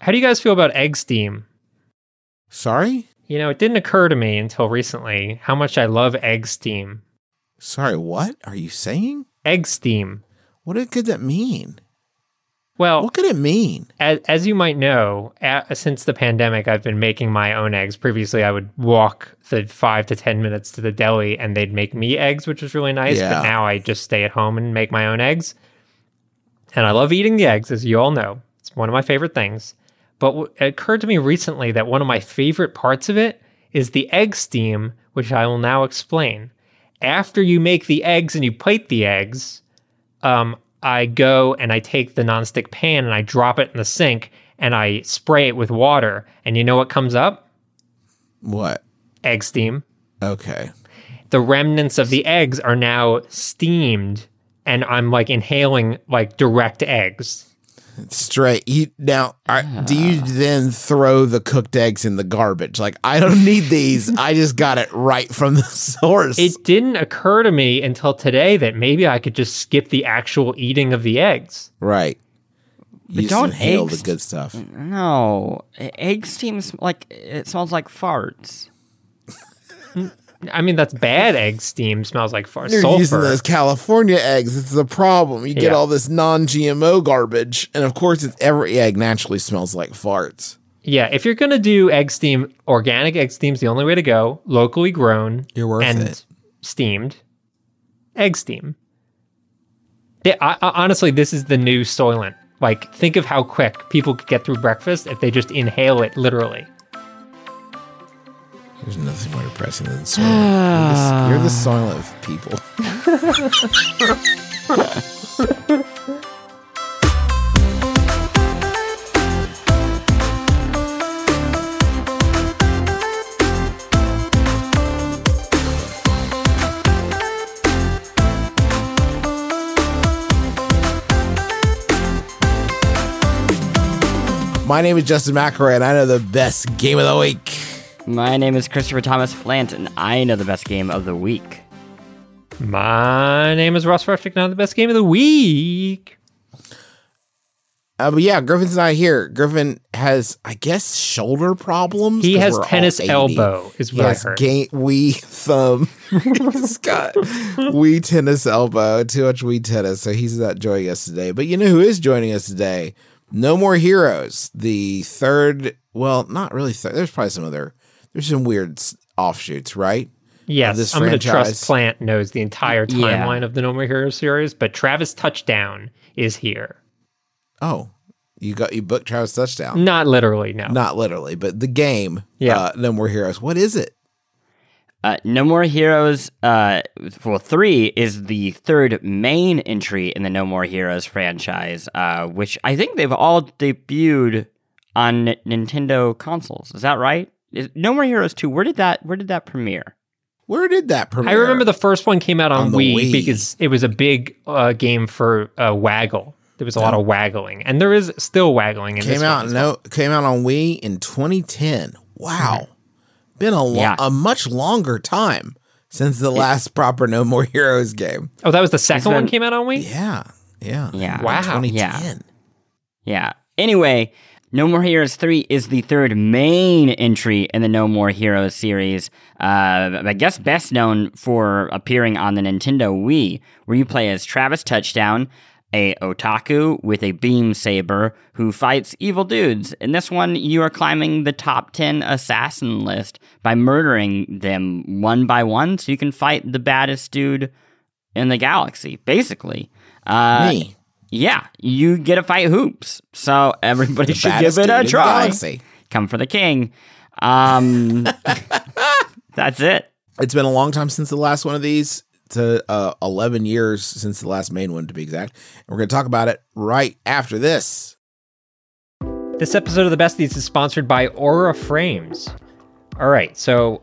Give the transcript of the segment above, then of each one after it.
How do you guys feel about egg steam? Sorry? You know, it didn't occur to me until recently how much I love egg steam. Sorry, what are you saying? Egg steam. What could that mean? Well, What could it mean? as, as you might know, a since the pandemic, I've been making my own eggs. Previously, I would walk the five to 10 minutes to the deli and they'd make me eggs, which was really nice. Yeah. But now I just stay at home and make my own eggs. And I love eating the eggs, as you all know. It's one of my favorite things. But it occurred to me recently that one of my favorite parts of it is the egg steam, which I will now explain. After you make the eggs and you plate the eggs, um, I go and I take the nonstick pan and I drop it in the sink and I spray it with water. And you know what comes up? What? Egg steam. Okay. The remnants of the eggs are now steamed and I'm like inhaling like direct eggs. Straight. You now are, do you then throw the cooked eggs in the garbage? Like I don't need these. I just got it right from the source. It didn't occur to me until today that maybe I could just skip the actual eating of the eggs. right. You just don't inhale eggs- the good stuff. No, e- egg steams like it smells like farts. I mean, that's bad egg steam. Smells like far You're sulfur. using those California eggs. It's the problem. You get Yeah. all this non-GMO garbage, and of course, it's every egg naturally smells like farts. Yeah, if you're gonna do egg steam, organic egg steam's the only way to go. Locally grown, You're worth and it. steamed. Egg steam. Yeah, I, I, honestly, this is the new Soylent. Like, think of how quick people could get through breakfast if they just inhale it literally. There's nothing more depressing than Soylent. you're, the, you're the people. My name is Justin McElroy, and I know the best game of the week. My name is Christopher Thomas Plante, and I know the best game of the week. My name is Russ Frushtick, now the best game of the week. Uh, but yeah, Griffin's not here. Griffin has, I guess, shoulder problems. He has tennis elbow, is He I has heard. ga- wee thumb. he's got wee tennis elbow. Too much wee tennis, so he's not joining us today. But you know who is joining us today? No More Heroes, the third. Well, not really third. There's probably some other. There's some weird offshoots, right? Yes, this I'm going to franchise. trust Plante knows the entire Yeah. timeline of the No More Heroes series, but Travis Touchdown is here. Oh, you got you booked Travis touchdown. Not literally, no. Not literally, but the game. Yeah. uh, No More Heroes. What is it? Uh, no More Heroes, uh, well, three is the third main entry in the No More Heroes franchise, uh, which I think they've all debuted on N- Nintendo consoles. Is that right? Is, no More Heroes two. Where did that? Where did that premiere? Where did that premiere? I remember the first one came out on, On Wii, Wii. because it was a big uh, game for uh, waggle. There was a lot of waggling, and there is still waggling in came this out one as no came out on Wii in 2010. Wow, been a lo- Yeah. a much longer time since the last proper No More Heroes game. Oh, that was the second one came out on Wii. Yeah, yeah, Yeah. In Wow. 2010. Yeah. Yeah. Anyway, No More Heroes 3 is the third main entry in the No More Heroes series. Uh, I guess best known for appearing on the Nintendo Wii, where you play as Travis Touchdown, a otaku with a beam saber who fights evil dudes. In this one, you are climbing the top 10 assassin list by murdering them one by one so you can fight the baddest dude in the galaxy, basically. Uh, Me, yeah, you get to fight hoops. So everybody should give it a try. Come for the king. Um, that's it. It's been a long time since the last one of these. To uh, 11 years since the last main one, to be exact. And we're going to talk about it right after this. This episode of the Besties is sponsored by Aura Frames. All right, so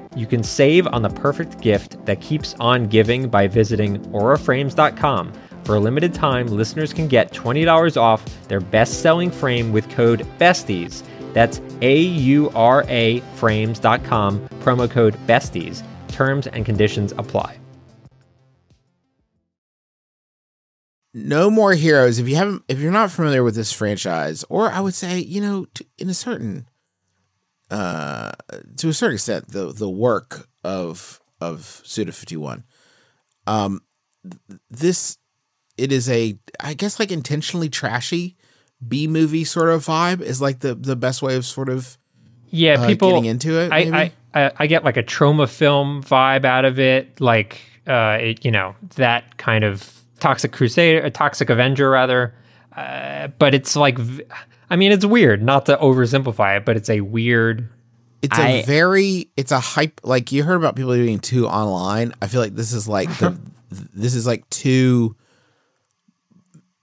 you can save on the perfect gift that keeps on giving by visiting auraframes.com. For a limited time, listeners can get $20 off their best selling frame with code BESTIES. That's A U R A frames.com, promo code BESTIES. Terms and conditions apply. No More Heroes. If you haven't, if you're not familiar with this franchise, or I would say, you know, in a certain uh, to a certain extent the the work of of Suda Fifty One. Um, this it is a I guess like intentionally trashy B movie sort of vibe is like the the best way of sort of yeah uh, people getting into it. I, I I get like a Troma film vibe out of it, like uh, it, you know that kind of Toxic Crusader, a Toxic Avenger rather. Uh, but it's like I mean, it's weird. Not to oversimplify it, but it's a weird. It's I, a very. It's a hype. Like you heard about people doing two online. I feel like this is like the. this is like too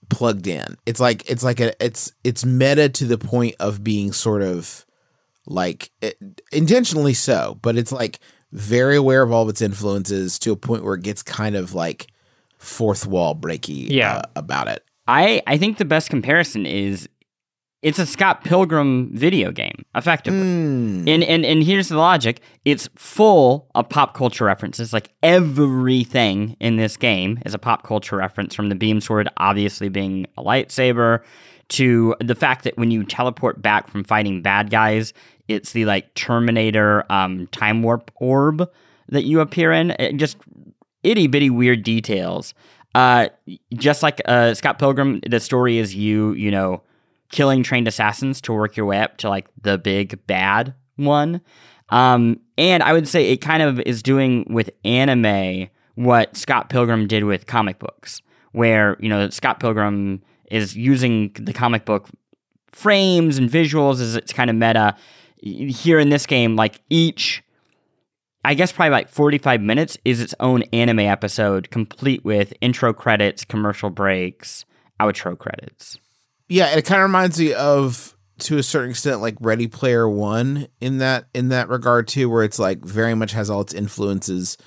plugged in. It's like it's like a it's it's meta to the point of being sort of like it, intentionally so, but it's like very aware of all of its influences to a point where it gets kind of like fourth wall breaky yeah. Uh, about it. I I think the best comparison is it's a Scott Pilgrim video game, effectively. Mm. And, and and here's the logic: it's full of pop culture references. Like everything in this game is a pop culture reference, from the beam sword obviously being a lightsaber, to the fact that when you teleport back from fighting bad guys, it's the like Terminator um, time warp orb that you appear in. It just itty bitty weird details. Uh, just like uh, Scott Pilgrim, the story is you, you know killing trained assassins to work your way up to like the big bad one. Um, and I would say it kind of is doing with anime what Scott Pilgrim did with comic books, where, you know, Scott Pilgrim is using the comic book frames and visuals as it's kind of meta. Here in this game, like each, I guess probably like 45 minutes is its own anime episode, complete with intro credits, commercial breaks, outro credits yeah, it kind of reminds me of to a certain extent like Ready Player One in that in that regard too, where it's like very much has all its influences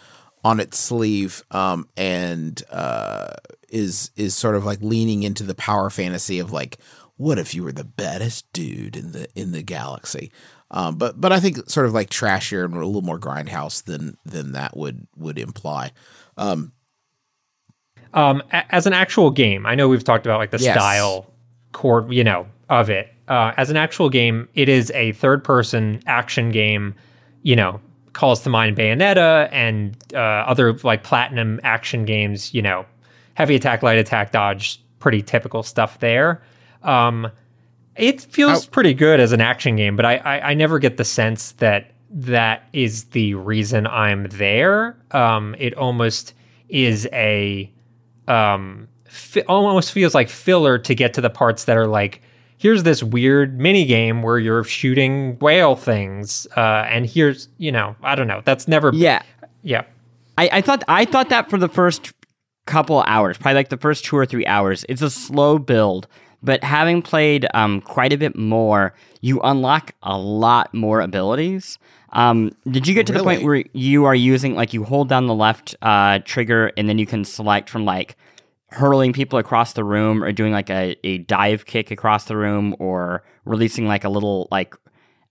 on its sleeve, um, and uh, is is sort of like leaning into the power fantasy of like, what if you were the baddest dude in the in the galaxy? Um, but but I think sort of like trashier and a little more grindhouse than than that would would imply. Um, um, as an actual game, I know we've talked about like the yes. style core, you know, of it. Uh, as an actual game, it is a third person action game, you know, calls to mind Bayonetta and uh, other like platinum action games, you know, heavy attack, light attack, dodge, pretty typical stuff there. Um, it feels pretty good as an action game, but I, I, I, never get the sense that that is the reason I'm there. Um, it almost is a um, fi- almost feels like filler to get to the parts that are like here's this weird mini game where you're shooting whale things uh, and here's you know i don't know. That's never yeah. yeah. I, I thought i thought that for the first couple hours probably like the first two or three hours it's a slow build but having played um, quite a bit more you unlock a lot more abilities um, did you get to really? the point where you are using like you hold down the left uh, trigger and then you can select from like hurling people across the room or doing like a, a dive kick across the room or releasing like a little like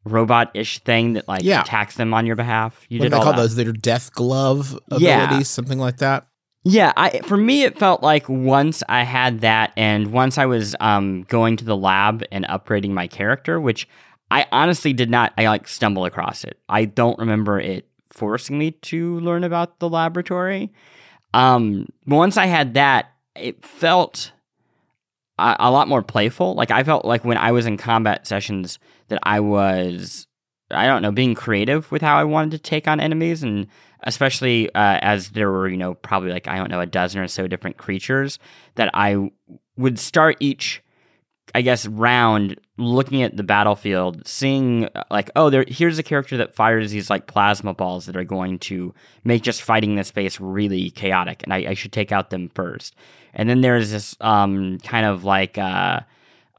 robot-ish thing that like yeah. attacks them on your behalf. You what did they call that. those? Their death glove abilities, yeah. something like that. Yeah, I for me it felt like once I had that and once I was um going to the lab and upgrading my character, which I honestly did not I like stumble across it. I don't remember it forcing me to learn about the laboratory. Um, once I had that, it felt a, a lot more playful. Like I felt like when I was in combat sessions that I was, I don't know, being creative with how I wanted to take on enemies, and especially uh, as there were, you know, probably like I don't know, a dozen or so different creatures that I would start each I guess round looking at the battlefield, seeing uh, like, oh, there here's a character that fires these like plasma balls that are going to make just fighting this space really chaotic, and I, I should take out them first. And then there's this um kind of like uh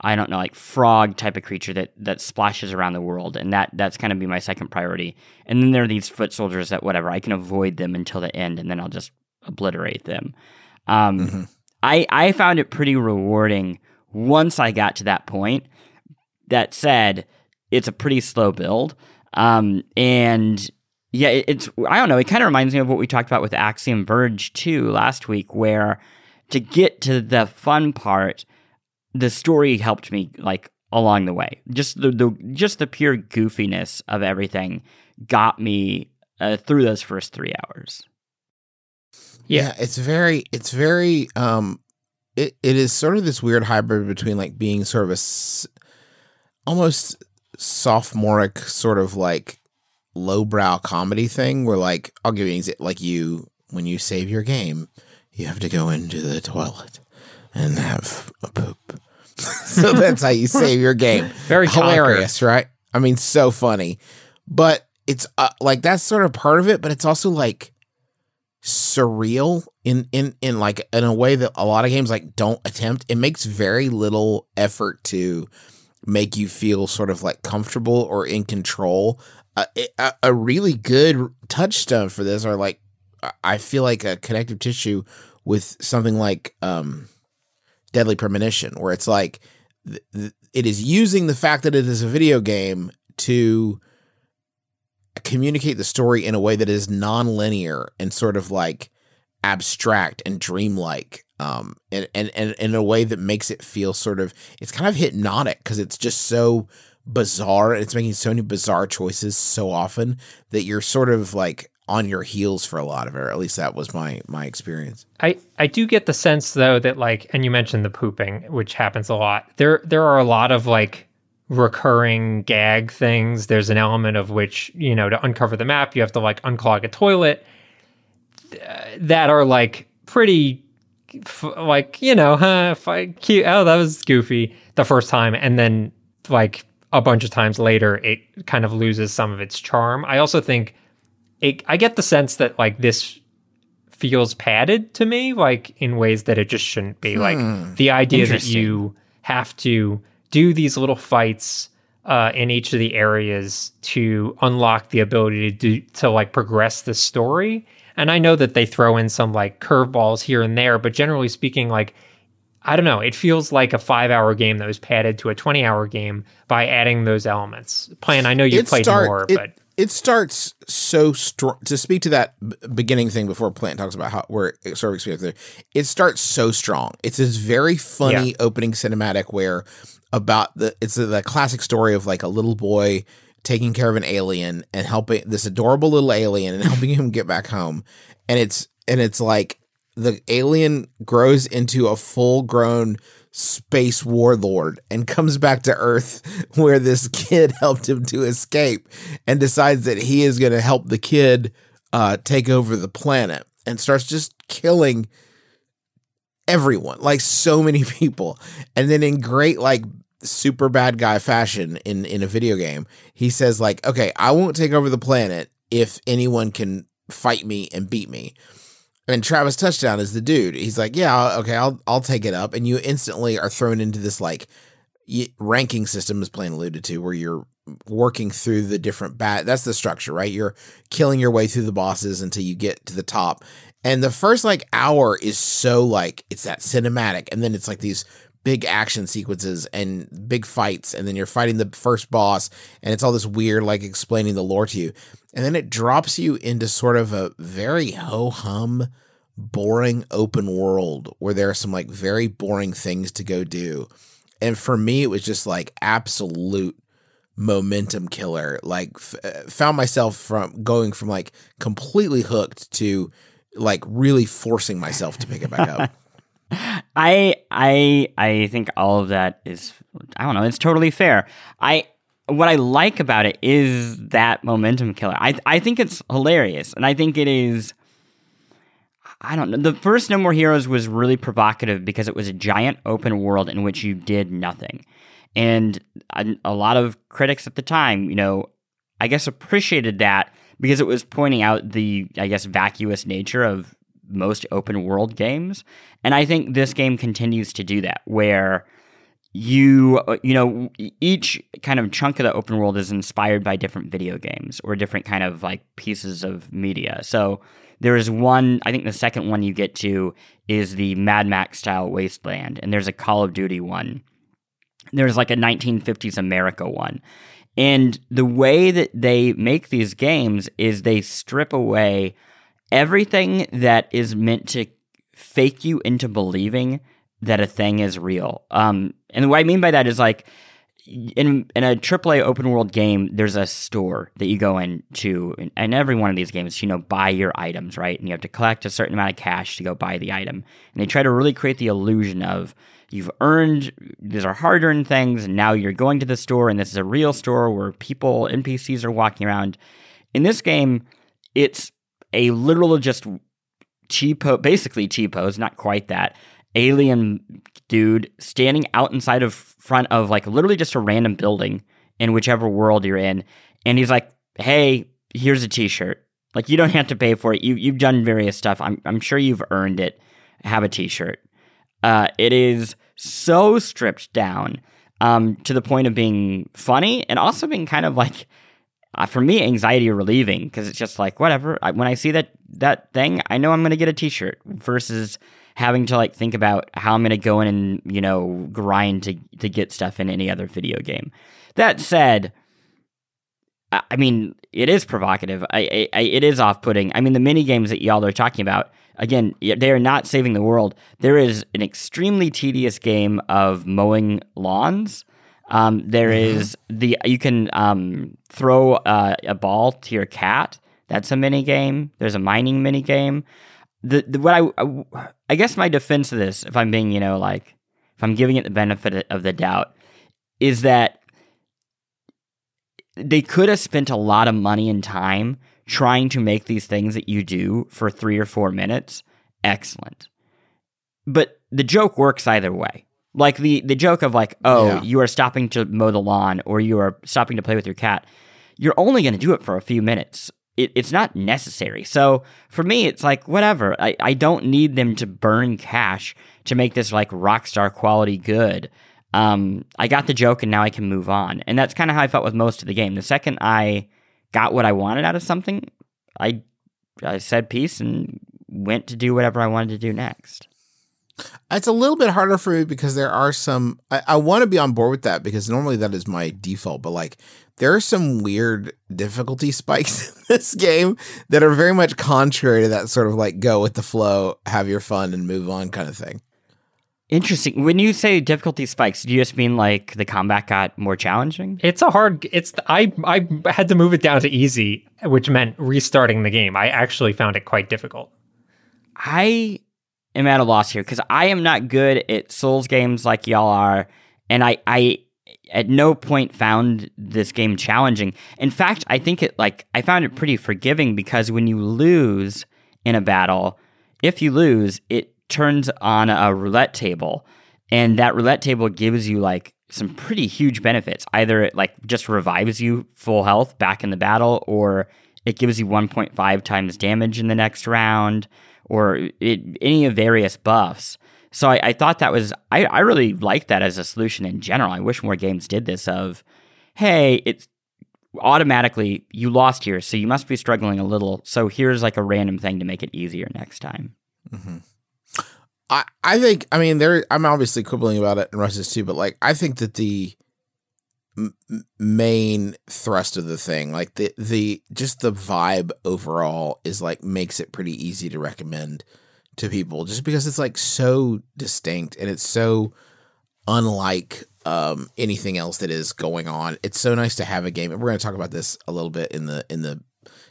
I don't know, like frog type of creature that that splashes around the world, and that that's kind of be my second priority. And then there are these foot soldiers that whatever I can avoid them until the end, and then I'll just obliterate them. Um, mm-hmm. I I found it pretty rewarding once I got to that point. That said, it's a pretty slow build. Um, and yeah, it, it's, I don't know, it kind of reminds me of what we talked about with Axiom Verge too last week, where to get to the fun part, the story helped me like along the way. Just the, the just the pure goofiness of everything got me uh, through those first three hours. Yeah. yeah, it's very it's very um it, it is sort of this weird hybrid between like being sort of a s- almost sophomoric sort of like lowbrow comedy thing where like I'll give you an example like you when you save your game you have to go into the toilet and have a poop. So that's how you save your game. Very hilarious conquer. right? I mean so funny. But it's uh, like that's sort of part of it but it's also like surreal in in in like in a way that a lot of games like don't attempt. It makes very little effort to make you feel sort of like comfortable or in control. Uh, a, a really good touchstone for this are like i feel like a connective tissue with something like um deadly premonition where it's like th- th- it is using the fact that it is a video game to communicate the story in a way that is non-linear and sort of like abstract and dreamlike um and and, and in a way that makes it feel sort of it's kind of hypnotic because it's just so bizarre and it's making so many bizarre choices so often that you're sort of like on your heels for a lot of it or at least that was my my experience i i do get the sense though that like and you mentioned the pooping which happens a lot there there are a lot of like recurring gag things. There's an element of which, you know, to uncover the map, you have to like unclog a toilet that are like pretty, like, you know, huh, cute. Oh, that was goofy the first time. And then like a bunch of times later, it kind of loses some of its charm. I also think it, I get the sense that like this feels padded to me, like in ways that it just shouldn't be. Hmm. Like the idea that you have to do these little fights uh, in each of the areas to unlock the ability to do, to like progress the story. And I know that they throw in some like curveballs here and there, but generally speaking, like I don't know, it feels like a five hour game that was padded to a twenty hour game by adding those elements. Plante, I know you played start, more, it, but it starts so strong. To speak to that b- beginning thing before Plante talks about how where it sort of experience there, it starts so strong. It's this very funny yeah. opening cinematic where about the it's a, the classic story of like a little boy taking care of an alien and helping this adorable little alien and helping him get back home and it's and it's like the alien grows into a full grown space warlord and comes back to earth where this kid helped him to escape and decides that he is going to help the kid uh, take over the planet and starts just killing everyone like so many people. And then in great like super bad guy fashion in in a video game he says like okay i won't take over the planet if anyone can fight me and beat me and travis touchdown is the dude. He's like yeah okay i'll i'll take it up. And you instantly are thrown into this like ranking system as Plante alluded to where you're working through the different bat that's the structure right? You're killing your way through the bosses until you get to the top. And the first like hour is so like it's that cinematic and then it's like these big action sequences and big fights and then you're fighting the first boss and it's all this weird like explaining the lore to you and then it drops you into sort of a very ho hum boring open world where there are some like very boring things to go do and for me it was just like absolute momentum killer. Like f- uh, found myself from going from like completely hooked to like really forcing myself to pick it back up. I I I think all of that is I don't know, it's totally fair. I what I like about it is that momentum killer. I I think it's hilarious and I think it is I don't know. The first No More Heroes was really provocative because it was a giant open world in which you did nothing. And a, a lot of critics at the time, you know, I guess appreciated that because it was pointing out the, I guess, vacuous nature of most open world games. And I think this game continues to do that, where you, uh, you know, each kind of chunk of the open world is inspired by different video games or different kind of like pieces of media. So there is one, I think the second one you get to is the Mad Max style wasteland, and there's a Call of Duty one there's like a 1950s America one. And the way that they make these games is they strip away everything that is meant to fake you into believing that a thing is real. Um, and what I mean by that is like in in a AAA open world game, there's a store that you go into, and every one of these games, you know, buy your items, right? And you have to collect a certain amount of cash to go buy the item. And they try to really create the illusion of you've earned these are hard earned things and now you're going to the store and this is a real store where people npcs are walking around in this game it's a literal just cheapo basically cheapos not quite that alien dude standing out inside of front of like literally just a random building in whichever world you're in and he's like hey here's a t-shirt. Like you don't have to pay for it. You, you've done various stuff. I'm, I'm sure you've earned it. Have a t-shirt. Uh, it is so stripped down um, to the point of being funny and also being kind of like, uh, for me, anxiety relieving because it's just like whatever. I, when I see that that thing, I know I'm going to get a T-shirt versus having to like think about how I'm going to go in and you know grind to to get stuff in any other video game. That said. I mean, it is provocative. I, I, it is off-putting. I mean, the mini games that y'all are talking about, again, they are not saving the world. There is an extremely tedious game of mowing lawns. Um, there mm-hmm. the you can um, throw uh, a ball to your cat. That's a mini game. There's a mining mini game. The, the what I, I I guess my defense of this, if I'm being you know like if I'm giving it the benefit of the doubt, is that they could have spent a lot of money and time trying to make these things that you do for three or four minutes excellent. But the joke works either way. Like the the joke of like, oh, yeah. you are stopping to mow the lawn or you are stopping to play with your cat. You're only going to do it for a few minutes. It, it's not necessary. So for me, it's like whatever. I, I don't need them to burn cash to make this like rock star quality good. Um, I got the joke and now I can move on. And that's kind of how I felt with most of the game. The second I got what I wanted out of something, I I said peace and went to do whatever I wanted to do next. It's a little bit harder for me because there are some. I, I want to be on board with that because normally that is my default, but like there are some weird difficulty spikes in this game that are very much contrary to that sort of like go with the flow, have your fun, and move on kind of thing. Interesting. When you say difficulty spikes, do you just mean like the combat got more challenging? It's a hard. It's the, I I had to move it down to easy, which meant restarting the game. I actually found it quite difficult. I am at a loss here because I am not good at Souls games like y'all are, and I I at no point found this game challenging. In fact, I think it like I found it pretty forgiving because when you lose in a battle, if you lose, it turns on a roulette table, and that roulette table gives you like some pretty huge benefits. Either it like just revives you full health back in the battle, or it gives you 1.5 times damage in the next round, or it, any of various buffs. So I, I thought that was I, I really like that as a solution in general. I wish more games did this of, hey, it's automatically you lost here, so you must be struggling a little. So here's like a random thing to make it easier next time. Mm-hmm. I, I think I mean there I'm obviously quibbling about it in Rushes too, but like I think that the main thrust of the thing, like the the just the vibe overall, is like makes it pretty easy to recommend to people, just because it's like so distinct and it's so unlike um, anything else that is going on. It's so nice to have a game. And we're going to talk about this a little bit in the in the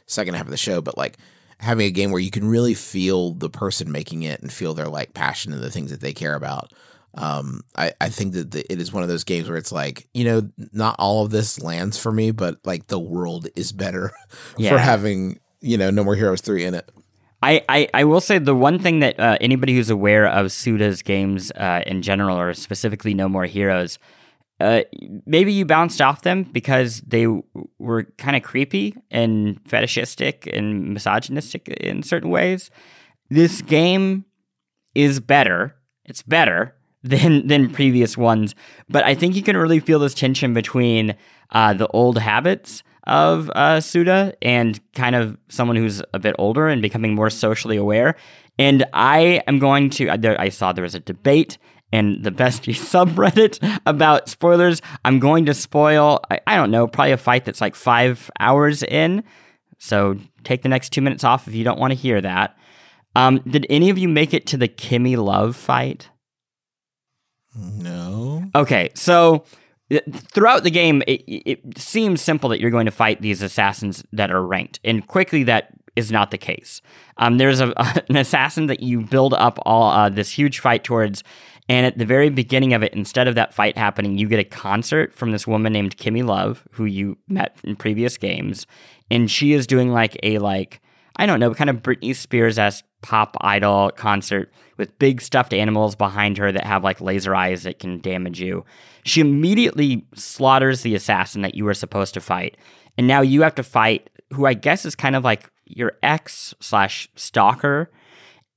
second half of the show, but like having a game where you can really feel the person making it and feel their like passion and the things that they care about. Um, I, I think that the, it is one of those games where it's like, you know, not all of this lands for me, but like the world is better Yeah. for having, you know, No More Heroes 3 in it. I, I, I will say the one thing that uh, anybody who's aware of Suda's games uh, in general, or specifically No More Heroes, uh, maybe you bounced off them because they w- were kind of creepy and fetishistic and misogynistic in certain ways. This game is better. It's better than than previous ones, but I think you can really feel this tension between uh, the old habits of uh, Suda and kind of someone who's a bit older and becoming more socially aware. And I am going to. I- saw there was a debate and the best subreddit about spoilers. I'm going to spoil. I, I don't know, probably a fight that's like five hours in. So take the next two minutes off if you don't want to hear that. Um, did any of you make it to the Kimmy Love fight? No. Okay, so uh, throughout the game, it, it seems simple that you're going to fight these assassins that are ranked, and quickly that is not the case. Um, there's a, an assassin that you build up all uh, this huge fight towards, and at the very beginning of it, instead of that fight happening, you get a concert from this woman named Kimmy Love, who you met in previous games, and she is doing like a like I don't know, kind of Britney Spears esque pop idol concert with big stuffed animals behind her that have like laser eyes that can damage you. She immediately slaughters the assassin that you were supposed to fight. And now you have to fight who I guess is kind of like your ex slash stalker.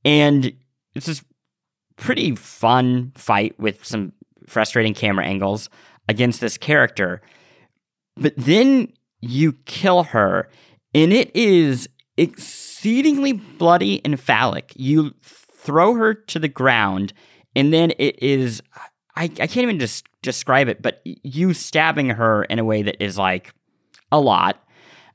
And it's this pretty fun fight with some frustrating camera angles against this character. But then you kill her, and it is exceedingly bloody and phallic. You throw her to the ground, and then it is. I, I can't even just describe it, but you stabbing her in a way that is like a lot.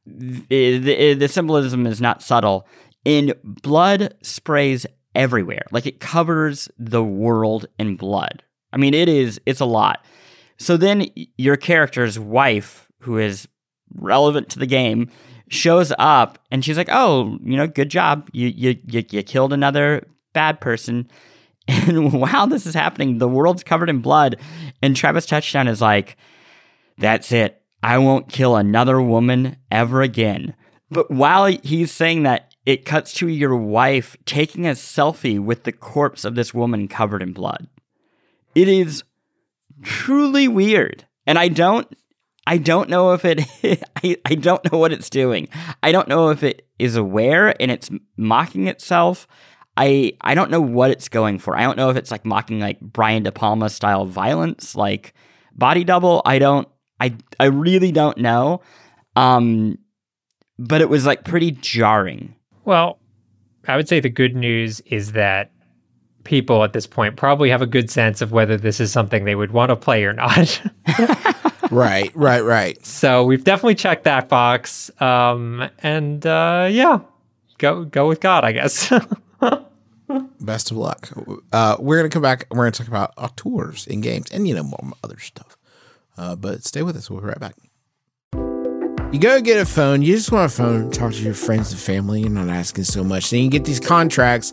The, the, the symbolism is not subtle. And blood sprays everywhere. Like it covers the world in blood. I mean, it is, it's a lot. So then your character's wife, who is relevant to the game, shows up and she's like, "Oh, you know, good job. You you you, you killed another bad person." And while this is happening, the world's covered in blood, and Travis Touchdown is like, "That's it. I won't kill another woman ever again." But while he's saying that, it cuts to your wife taking a selfie with the corpse of this woman covered in blood. It is truly weird. And I don't I don't know if it I, I don't know what it's doing. I don't know if it is aware and it's mocking itself. I I don't know what it's going for. I don't know if it's like mocking like Brian De Palma style violence, like body double. I don't I I really don't know. Um but it was like pretty jarring. Well, I would say the good news is that people at this point probably have a good sense of whether this is something they would want to play or not. right, right, right. so we've definitely checked that box. Um, and uh, yeah, go go with God, I guess. Best of luck. Uh, we're gonna come back. We're gonna talk about auteurs in games and you know more other stuff. Uh, but stay with us. We'll be right back. You go get a phone. You just want a phone. Talk to your friends and family. You're not asking so much. Then you get these contracts,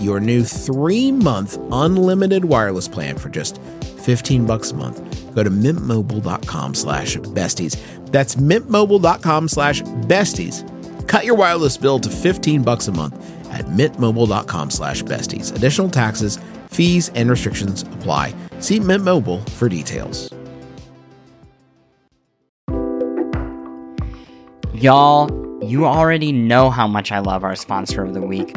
your new three month unlimited wireless plan for just 15 bucks a month. Go to mintmobile.com slash besties. That's mintmobile.com slash besties. Cut your wireless bill to 15 bucks a month at mintmobile.com slash besties. Additional taxes, fees, and restrictions apply. See Mint Mobile for details. Y'all, you already know how much I love our sponsor of the week,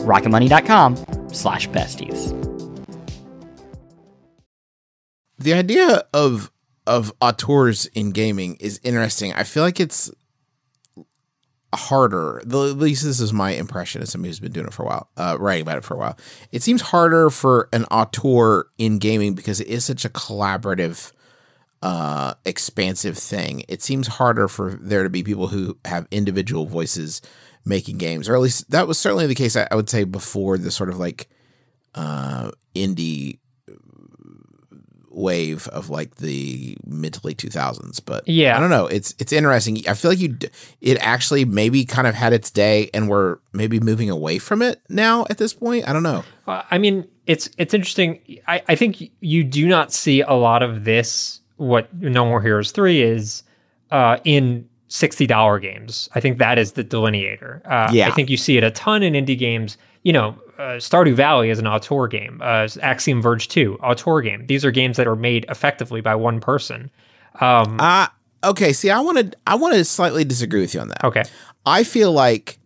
rocketmoney.com slash besties. The idea of of auteurs in gaming is interesting. I feel like it's harder. At least this is my impression as somebody who's been doing it for a while, uh, writing about it for a while. It seems harder for an auteur in gaming because it is such a collaborative, uh, expansive thing. It seems harder for there to be people who have individual voices making games, or at least that was certainly the case. I, I would say before the sort of like uh, indie wave of like the mid to late 2000s but Yeah. i don't know it's it's interesting i feel like you it actually maybe kind of had its day and we're maybe moving away from it now at this point i don't know Uh, I mean, it's it's interesting. I, I think you do not see a lot of this. What No More Heroes three is uh, in sixty dollar games. I think that is the delineator. Uh, Yeah. I think you see it a ton in indie games. You know, uh, Stardew Valley is an auteur game. Uh, Axiom Verge two auteur game. These are games that are made effectively by one person. Um, uh okay see i want to i want to slightly disagree with you on that okay, I feel like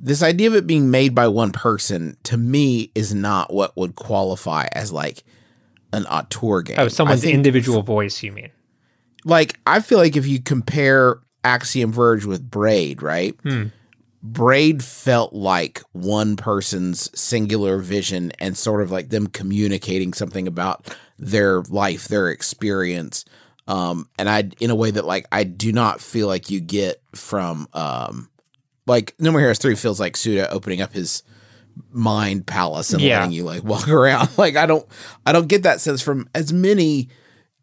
this idea of it being made by one person to me is not what would qualify as like an auteur game. oh, someone's think- individual voice. You mean? Like I feel like if you compare Axiom Verge with Braid, right? Hmm. Braid felt like one person's singular vision and sort of like them communicating something about their life, their experience. Um, and I, in a way that like I do not feel like you get from, um, like No More Heroes Three feels like Suda opening up his mind palace and Yeah. letting you like walk around. Like I don't, I don't get that sense from as many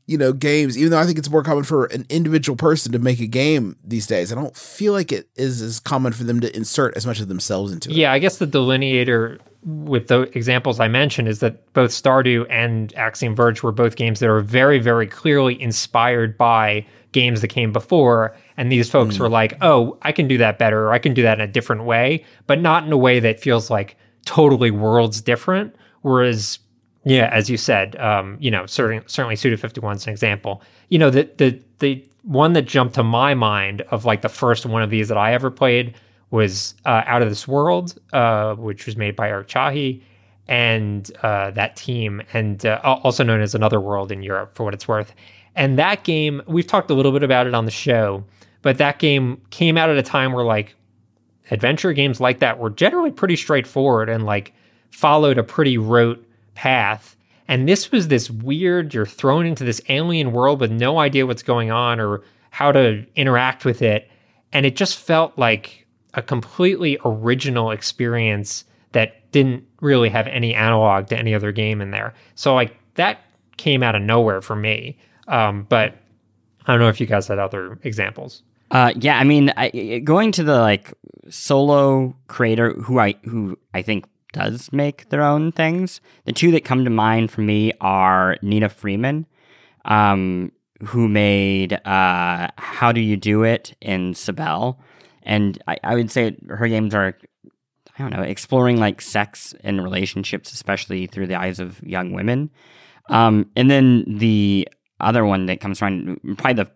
you know, games, even though I think it's more common for an individual person to make a game these days, I don't feel like it is as common for them to insert as much of themselves into it. Yeah, I guess the delineator with the examples I mentioned is that both Stardew and Axiom Verge were both games that are very, very clearly inspired by games that came before. And these folks hmm. were like, oh, I can do that better, or I can do that in a different way, but not in a way that feels like totally worlds different. Whereas, yeah, as you said, um, you know, certainly, certainly Suda 51 is an example. You know, the, the, the one that jumped to my mind of like the first one of these that I ever played was uh, Out of This World, uh, which was made by Eric and uh, that team, and uh, also known as Another World in Europe, for what it's worth. And that game, we've talked a little bit about it on the show, but that game came out at a time where like adventure games like that were generally pretty straightforward and like followed a pretty rote path. And this was this weird, you're thrown into this alien world with no idea what's going on or how to interact with it. And it just felt like a completely original experience that didn't really have any analog to any other game in there. So, like, that came out of nowhere for me. Um, but I don't know if you guys had other examples. Uh, yeah, I mean, I, going to the like solo creator who I who I think does make their own things. The two that come to mind for me are Nina Freeman, um, who made uh, How Do You Do It in Cibele. And I, I would say her games are, I don't know, exploring like sex and relationships, especially through the eyes of young women. Um, and then the other one that comes from probably the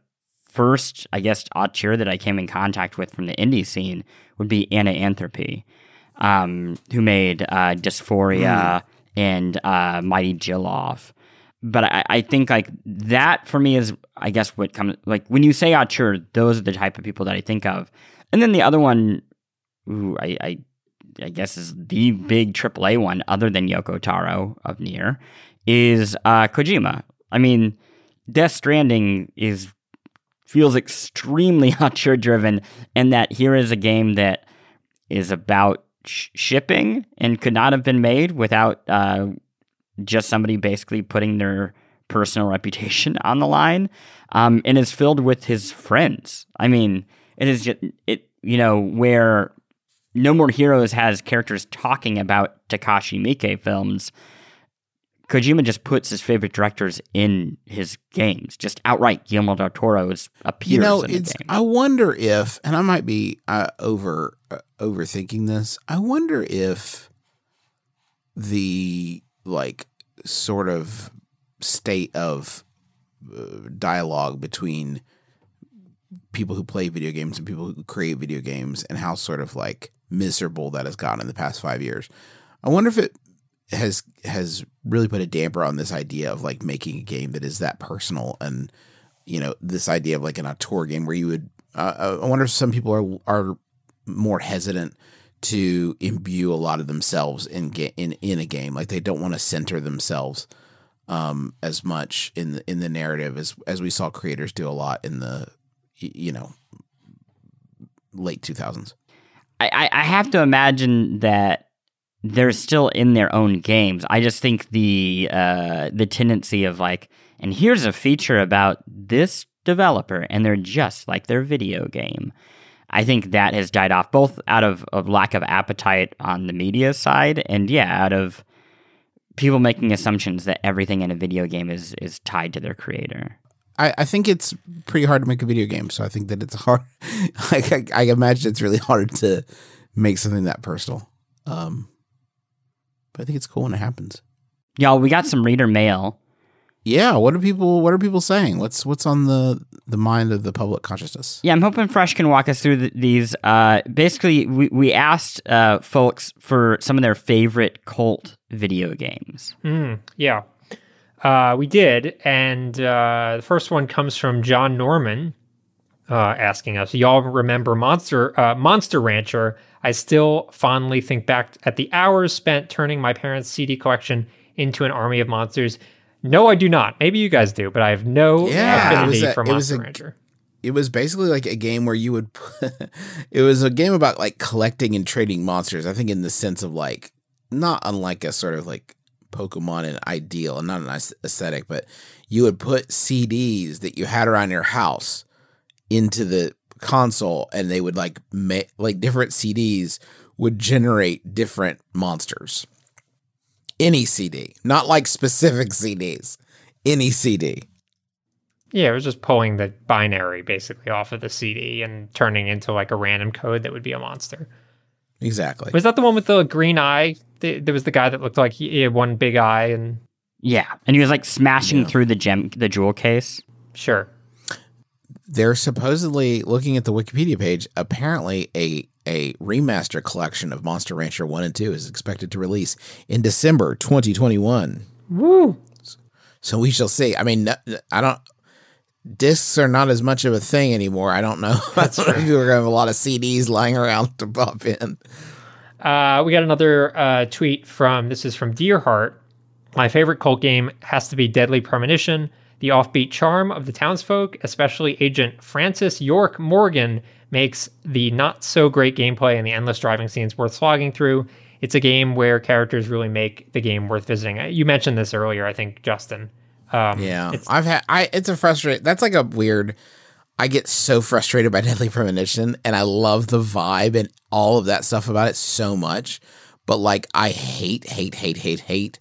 first, I guess, auteur that I came in contact with from the indie scene would be Anna Anthropy, um, who made uh, Dys4ia mm. and uh, Might Jill Off. But I, I, think like that for me is, I guess, what comes like when you say auteur, those are the type of people that I think of. And then the other one, who I, I, I guess is the big AAA one, other than Yoko Taro of Nier, is uh, Kojima. I mean, Death Stranding is feels extremely auteur driven, and that here is a game that is about sh- shipping and could not have been made without uh, just somebody basically putting their personal reputation on the line, um, and is filled with his friends. I mean, it is just it you know where No More Heroes has characters talking about Takashi Miike films Kojima just puts his favorite directors in his games, just outright. Guillermo del Toro's appears. You know, it's. game. I wonder if, and I might be uh, over uh, overthinking this. I wonder if the like sort of state of uh, dialogue between people who play video games and people who create video games and how sort of like miserable that has gotten in the past five years. I wonder if it has has really put a damper on this idea of like making a game that is that personal and you know this idea of like an auteur game where you would uh, I wonder if some people are are more hesitant to imbue a lot of themselves in ga- in in a game. Like they don't want to center themselves um as much in the in the narrative as as we saw creators do a lot in the you know late 2000s I, I have to imagine that they're still in their own games. I just think the uh, the tendency of like, and here's a feature about this developer, and they're just like their video game. I think that has died off both out of, of lack of appetite on the media side, and yeah, out of people making assumptions that everything in a video game is is tied to their creator. I, I think it's pretty hard to make a video game, so I think that it's hard. I, I, I imagine it's really hard to make something that personal. Um, but I think it's cool when it happens. Y'all, we got some reader mail. Yeah, what are people what are people saying? What's what's on the the mind of the public consciousness? Yeah, I'm hoping Frush can walk us through the, these. Uh, basically, we we asked uh, folks for some of their favorite cult video games. Mm, yeah, uh, we did, and uh, the first one comes from John Norman, uh, asking us, "Y'all remember Monster uh, Monster Rancher?" I still fondly think back at the hours spent turning my parents' CD collection into an army of monsters. No, I do not. Maybe you guys do, but I have no yeah, affinity a, for Monster Rancher. It was basically like a game where you would. it was a game about like collecting and trading monsters. I think in the sense of like not unlike a sort of like Pokemon and ideal and not an aesthetic, but you would put CDs that you had around your house into the console and they would like make like different CDs would generate different monsters. Any CD, not like specific CDs, any CD. Yeah, it was just pulling the binary basically off of the CD and turning into like a random code that would be a monster. Exactly. Was that the one with the green eye? There was the guy that looked like he had one big eye and yeah, and he was like smashing yeah. through the gem, the jewel case. Sure they're supposedly looking at the Wikipedia page. Apparently, a a remaster collection of Monster Rancher One and Two is expected to release in December 2021. Woo! So we shall see. I mean, I don't. Discs are not as much of a thing anymore. I don't know. That's I don't know if we're gonna have a lot of CDs lying around to pop in. Uh, we got another uh, tweet from this is from Deerheart. My favorite cult game has to be Deadly Premonition. The offbeat charm of the townsfolk, especially Agent Francis York Morgan, makes the not so great gameplay and the endless driving scenes worth slogging through. It's a game where characters really make the game worth visiting. Uh, you mentioned this earlier, I think, Justin. Um, yeah, I've had. I it's a frustrating. That's like a weird. I get so frustrated by Deadly Premonition, and I love the vibe and all of that stuff about it so much. but like I hate, hate, hate, hate, hate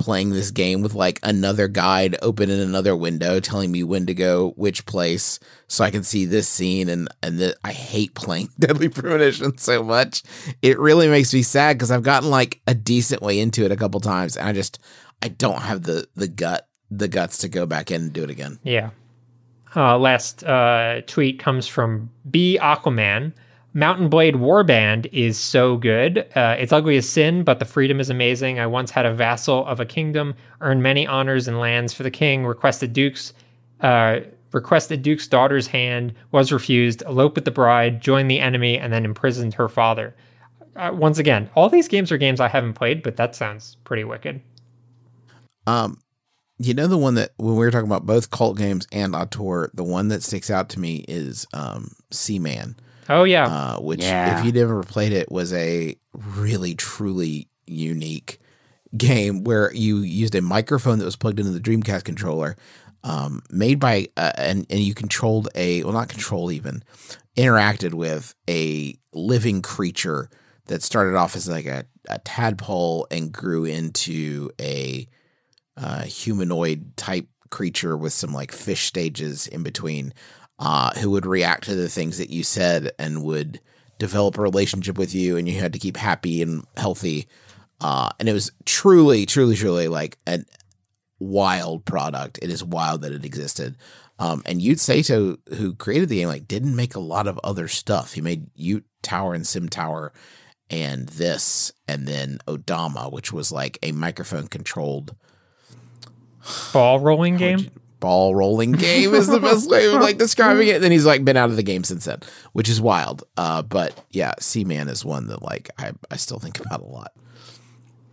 playing this game with like another guide open in another window telling me when to go which place so I can see this scene and and the, I hate playing Deadly Premonition so much. It really makes me sad because I've gotten like a decent way into it a couple times and I just I don't have the the gut the guts to go back in and do it again. Yeah. Uh, last uh, tweet comes from B Aquaman. Mount and Blade Warband is so good. Uh, it's ugly as sin, but the freedom is amazing. I once had a vassal of a kingdom, earned many honors and lands for the king, requested Duke's uh, requested Duke's daughter's hand, was refused, eloped with the bride, joined the enemy, and then imprisoned her father. Uh, once again, all these games are games I haven't played, but that sounds pretty wicked. Um, you know the one that when we were talking about both cult games and auteur, the one that sticks out to me is um, Seaman. Oh yeah, uh, which Yeah. if you'd ever played it was a really truly unique game where you used a microphone that was plugged into the Dreamcast controller, um, made by uh, and and you controlled a well not controlled even interacted with a living creature that started off as like a, a tadpole and grew into a uh, humanoid type creature with some like fish stages in between uh, who would react to the things that you said and would develop a relationship with you and you had to keep happy and healthy uh, and it was truly truly truly like a wild product it is wild that it existed um, and Yoot Saito, who created the game, like didn't make a lot of other stuff. He made Yoot Tower and Sim Tower, and this, and then Odama, which was like a microphone controlled ball rolling game. Ball rolling game is the best way of like describing it. And then he's like been out of the game since then, which is wild. Uh, but yeah, Seaman is one that like I, I still think about a lot.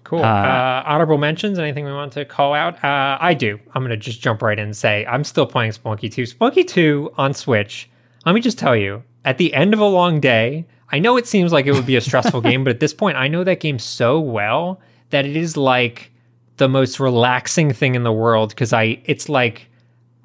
Cool. Uh, honorable mentions? Anything we want to call out? Uh, I do. I'm going to just jump right in and say I'm still playing Spelunky 2. Spelunky 2 on Switch. Let me just tell you, at the end of a long day, I know it seems like it would be a stressful game, but at this point, I know that game so well that it is like the most relaxing thing in the world because I it's like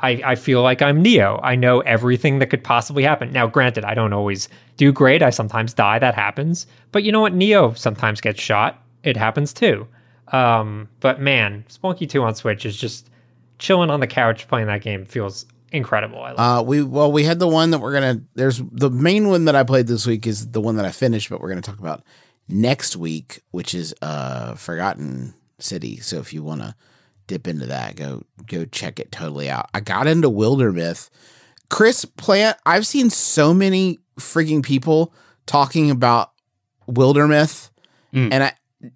I, I feel like I'm Neo. I know everything that could possibly happen. Now, granted, I don't always do great. I sometimes die. That happens. But you know what? Neo sometimes gets shot. It happens too. Um, but man, Spelunky 2 on Switch is just chilling on the couch playing that game feels incredible. I love Uh, we well, we had the one that we're gonna. There's the main one that I played this week is the one that I finished, but we're gonna talk about next week, which is uh Forgotten City. So if you wanna dip into that, go go check it totally out. I got into Wildermyth. Chris Plante. I've seen so many freaking people talking about Wildermyth, Mm. and I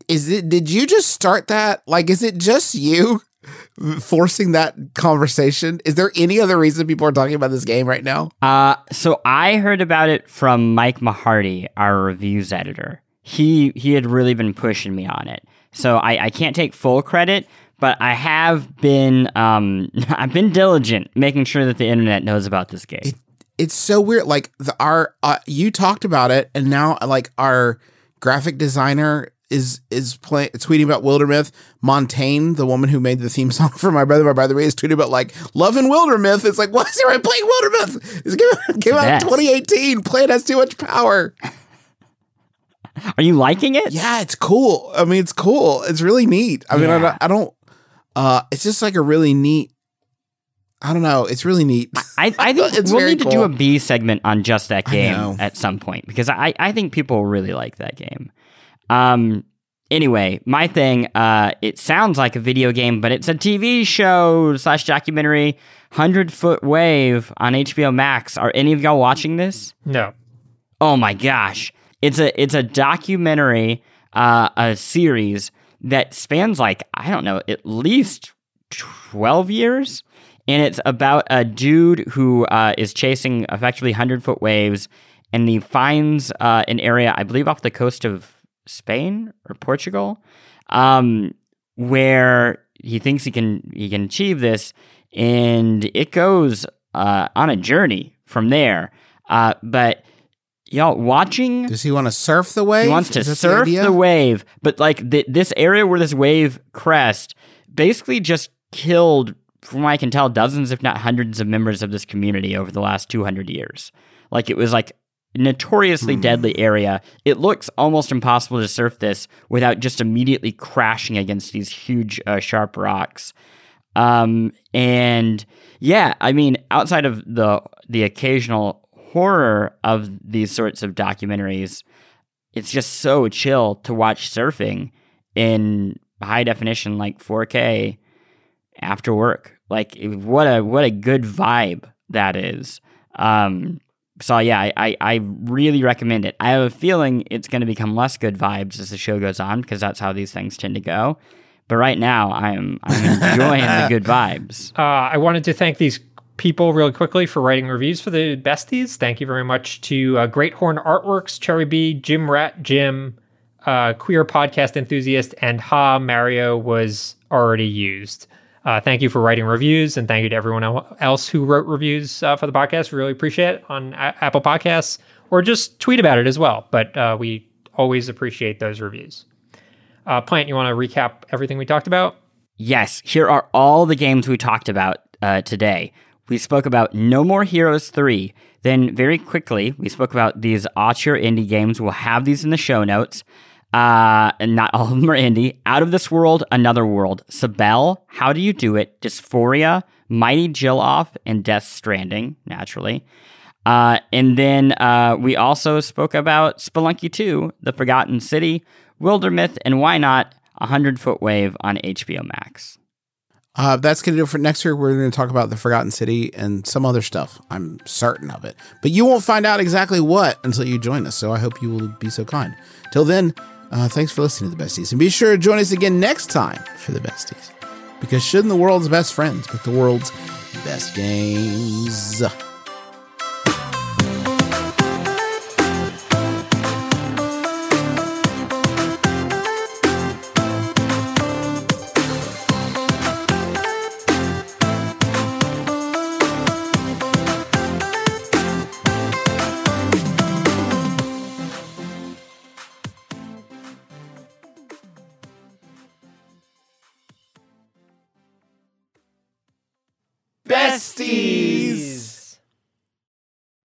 is it. Did you just start that? Like, is it just you? Forcing that conversation. Is there any other reason people are talking about this game right now? Uh, so I heard about it from Mike Mahardy, our reviews editor. He he had really been pushing me on it. So I, I can't take full credit, but I have been um I've been diligent making sure that the internet knows about this game. it's so weird. Like the our uh, you talked about it, and now like our graphic designer is is playing tweeting about Wildermyth. Montaigne, the woman who made the theme song for My Brother, My Brother, is tweeting about like love and Wildermyth. It's like why is everyone playing Wildermyth? It's came, came out in 2018. Play it has too much power. Are you liking it? Yeah, it's cool. I mean, it's cool. It's really neat. I mean, I, don't, I don't. Uh, it's just like a really neat. I don't know. It's really neat. I, I think It's we'll very need to do a B segment on just that game at some point because I, I think people really like that game. Um. Anyway, my thing. Uh, it sounds like a video game, but it's a TV show slash documentary. Hundred Foot Wave on HBO Max. Are any of y'all watching this? No. Oh my gosh. It's a it's a documentary, uh, a series that spans like, I don't know, at least 12 years. And it's about a dude who uh, is chasing effectively 100 foot waves and he finds uh, an area, I believe, off the coast of Spain or Portugal, um, where he thinks he can he can achieve this, and it goes uh, on a journey from there. Uh, but y'all watching Does he want to surf the wave? he wants to surf idea? the, wave, but like th- this area where this wave crest basically just killed, from what I can tell, dozens, if not hundreds, of members of this community over the last 200 years. Like it was like notoriously deadly area. It looks almost impossible to surf this without just immediately crashing against these huge, uh, sharp rocks. Um, and yeah, I mean, outside of the the occasional horror of these sorts of documentaries, it's just so chill to watch surfing in high definition, like 4K, after work. Like, what a what a good vibe that is. Um, so yeah, I, I really recommend it. I have a feeling it's going to become less good vibes as the show goes on because that's how these things tend to go. But right now, I'm I'm enjoying the good vibes. Uh, I wanted to thank these people really quickly for writing reviews for the besties. Thank you very much to uh, Great Horn Artworks, Cherry B, Jim Rat, Jim, uh, Queer Podcast Enthusiast, and Ha Mario was already used. Uh, thank you for writing reviews, and thank you to everyone else who wrote reviews uh, for the podcast. We Really appreciate it on a- Apple Podcasts, or just tweet about it as well. But uh, we always appreciate those reviews. Uh, Plante, you want to recap everything we talked about? Yes. Here are all the games we talked about uh, today. We spoke about No More Heroes 3. Then, very quickly, we spoke about these auteur indie games. We'll have these in the show notes uh, and not all of them are indie. Out of This World, Another World, Cibele, How Do You Do It, Dys4ia, Might Jill Off, and Death Stranding, naturally. Uh, and then uh, we also spoke about Spelunky 2, The Forgotten City, Wildermyth, and why not 100 Foot Wave on HBO Max. Uh, that's going to do it for next year. We're going to talk about the Forgotten City and some other stuff. I'm certain of it. But you won't find out exactly what until you join us. So I hope you will be so kind. Till then, uh, thanks for listening to the Besties. And be sure to join us again next time for the Besties. Because shouldn't the world's best friends pick the world's best games?